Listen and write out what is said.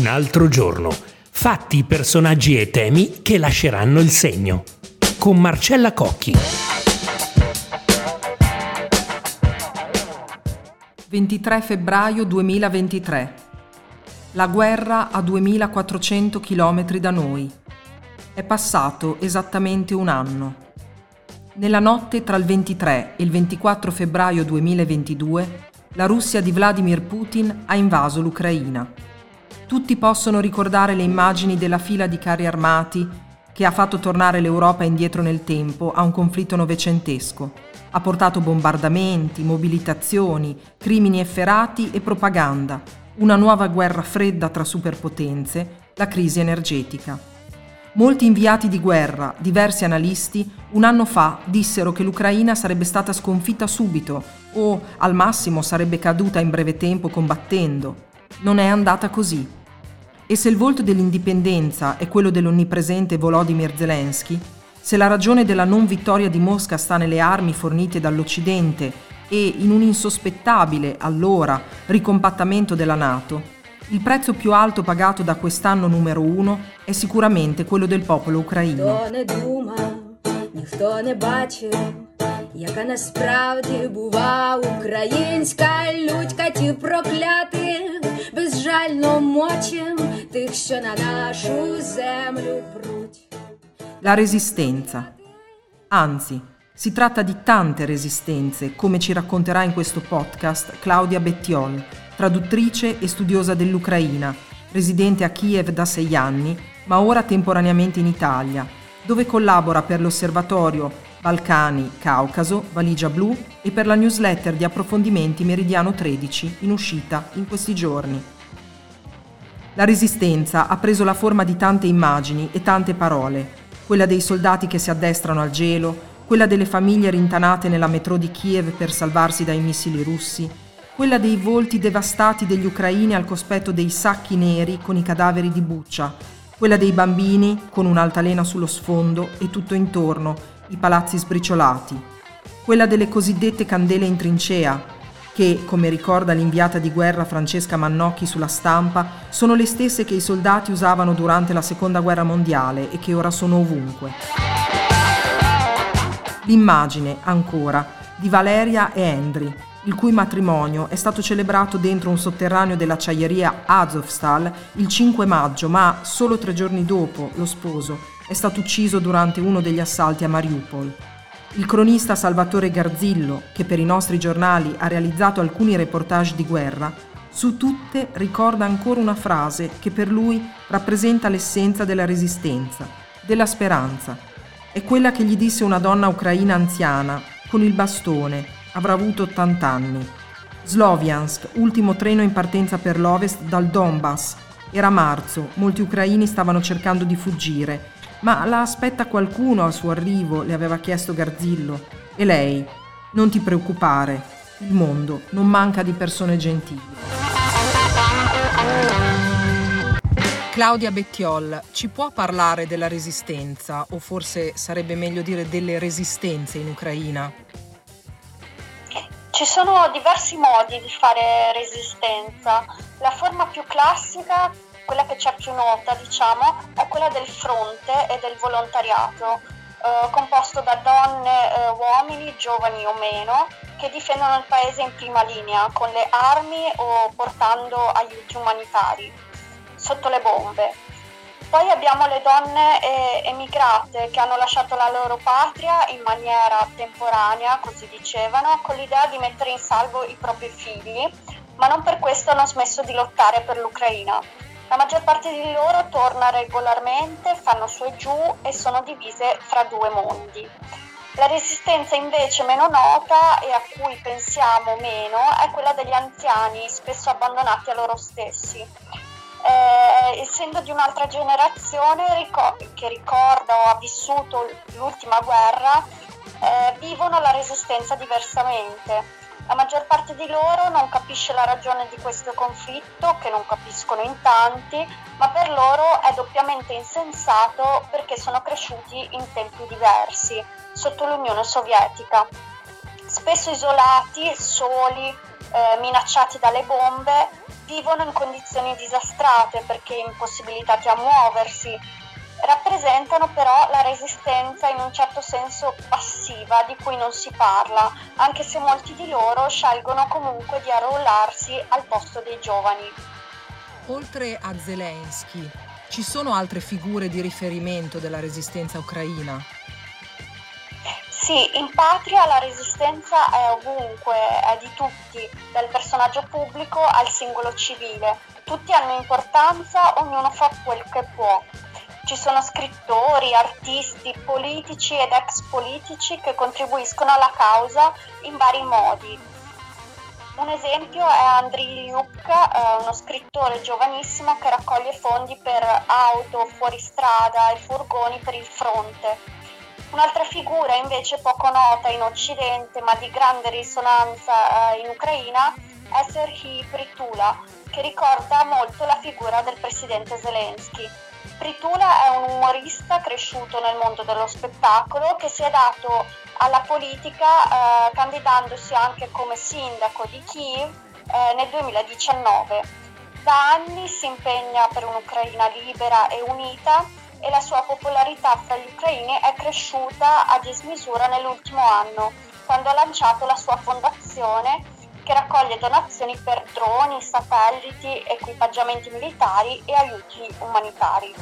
Un altro giorno. Fatti, personaggi e temi che lasceranno il segno. Con Marcella Cocchi. 23 febbraio 2023. La guerra a 2400 km da noi. È passato esattamente un anno. Nella notte tra il 23 e il 24 febbraio 2022, la Russia di Vladimir Putin ha invaso l'Ucraina. Tutti possono ricordare le immagini della fila di carri armati che ha fatto tornare l'Europa indietro nel tempo a un conflitto novecentesco. Ha portato bombardamenti, mobilitazioni, crimini efferati e propaganda, una nuova guerra fredda tra superpotenze, la crisi energetica. Molti inviati di guerra, diversi analisti, un anno fa dissero che l'Ucraina sarebbe stata sconfitta subito o al massimo sarebbe caduta in breve tempo combattendo. Non è andata così. E se il volto dell'indipendenza è quello dell'onnipresente Volodymyr Zelensky, se la ragione della non vittoria di Mosca sta nelle armi fornite dall'Occidente e in un insospettabile, allora, ricompattamento della Nato, il prezzo più alto pagato da quest'anno numero uno è sicuramente quello del popolo ucraino. Ніхто не бачив, яка насправді бува українська лють катів проклятих, безжально мочим тих, що на нашу землю пруть. La resistenza. Anzi, si tratta di tante resistenze, come ci racconterà in questo podcast Claudia Bettiol, traduttrice e studiosa dell'Ucraina, residente a Kiev da sei anni, ma ora temporaneamente in Italia, dove collabora per l'osservatorio Balcani Caucaso, Valigia Blu e per la newsletter di approfondimenti Meridiano 13 in uscita in questi giorni. La resistenza ha preso la forma di tante immagini e tante parole, quella dei soldati che si addestrano al gelo, quella delle famiglie rintanate nella metro di Kiev per salvarsi dai missili russi, quella dei volti devastati degli ucraini al cospetto dei sacchi neri con i cadaveri di Buccia, quella dei bambini con un'altalena sullo sfondo e tutto intorno i palazzi sbriciolati, quella delle cosiddette candele in trincea, che, come ricorda l'inviata di guerra Francesca Mannocchi sulla stampa, sono le stesse che i soldati usavano durante la Seconda Guerra Mondiale e che ora sono ovunque. L'immagine, ancora, di Valeria e Endry, il cui matrimonio è stato celebrato dentro un sotterraneo dell'acciaieria Azovstal il 5 maggio, ma solo tre giorni dopo lo sposo è stato ucciso durante uno degli assalti a Mariupol. Il cronista Salvatore Garzillo, che per i nostri giornali ha realizzato alcuni reportage di guerra, su tutte ricorda ancora una frase che per lui rappresenta l'essenza della resistenza, della speranza. È quella che gli disse una donna ucraina anziana, con il bastone, avrà avuto 80 anni. Sloviansk, ultimo treno in partenza per l'ovest dal Donbass. Era marzo, molti ucraini stavano cercando di fuggire, ma la aspetta qualcuno al suo arrivo, le aveva chiesto Garzillo. E lei, non ti preoccupare, il mondo non manca di persone gentili. Claudia Bettiol, ci può parlare della resistenza, o forse sarebbe meglio dire delle resistenze in Ucraina? Ci sono diversi modi di fare resistenza. La forma più classica, quella che c'è più nota, diciamo, è quella del fronte e del volontariato, eh, composto da donne, eh, uomini, giovani o meno, che difendono il paese in prima linea con le armi o portando aiuti umanitari sotto le bombe. Poi abbiamo le donne eh, emigrate che hanno lasciato la loro patria in maniera temporanea, così dicevano, con l'idea di mettere in salvo i propri figli, ma non per questo hanno smesso di lottare per l'Ucraina. La maggior parte di loro torna regolarmente, fanno su e giù e sono divise fra due mondi. La resistenza invece meno nota e a cui pensiamo meno è quella degli anziani, spesso abbandonati a loro stessi eh, essendo di un'altra generazione ricor- che ricorda o ha vissuto l'ultima guerra, eh, vivono la resistenza diversamente. La maggior parte di loro non capisce la ragione di questo conflitto, che non capiscono in tanti, ma per loro è doppiamente insensato perché sono cresciuti in tempi diversi, sotto l'Unione Sovietica. Spesso isolati, soli, eh, minacciati dalle bombe, vivono in condizioni disastrate perché impossibilitati a muoversi, rappresentano però la resistenza in un certo senso passiva di cui non si parla, anche se molti di loro scelgono comunque di arruolarsi al posto dei giovani. Oltre a Zelensky, ci sono altre figure di riferimento della resistenza ucraina? Sì, in patria la resistenza è ovunque, è di tutti, dal personaggio pubblico al singolo civile. Tutti hanno importanza, ognuno fa quel che può. Ci sono scrittori, artisti, politici ed ex politici che contribuiscono alla causa in vari modi. Un esempio è Andriy Liuk, eh, uno scrittore giovanissimo che raccoglie fondi per auto, fuoristrada e furgoni per il fronte. Un'altra figura invece poco nota in Occidente ma di grande risonanza eh, in Ucraina è Serhii Pritula, che ricorda molto la figura del presidente Zelensky. Pritula è un umorista cresciuto nel mondo dello spettacolo che si è dato alla politica eh, candidandosi anche come sindaco di Kiev eh, nel 2019. Da anni si impegna per un'Ucraina libera e unita e la sua popolarità fra gli ucraini è cresciuta a dismisura nell'ultimo anno, quando ha lanciato la sua fondazione che raccoglie donazioni per droni, satelliti, equipaggiamenti militari e aiuti umanitari.